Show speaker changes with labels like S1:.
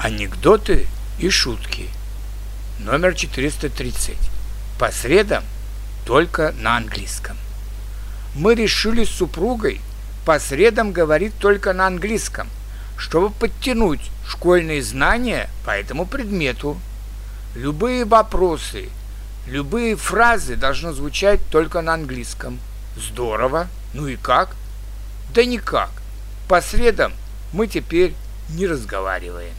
S1: Анекдоты и шутки. Номер 430. По средам только на английском. Мы решили с супругой по средам говорить только на английском, чтобы подтянуть школьные знания по этому предмету. Любые вопросы, любые фразы должны звучать только на английском. Здорово. Ну и как? Да никак. По средам мы теперь не разговариваем.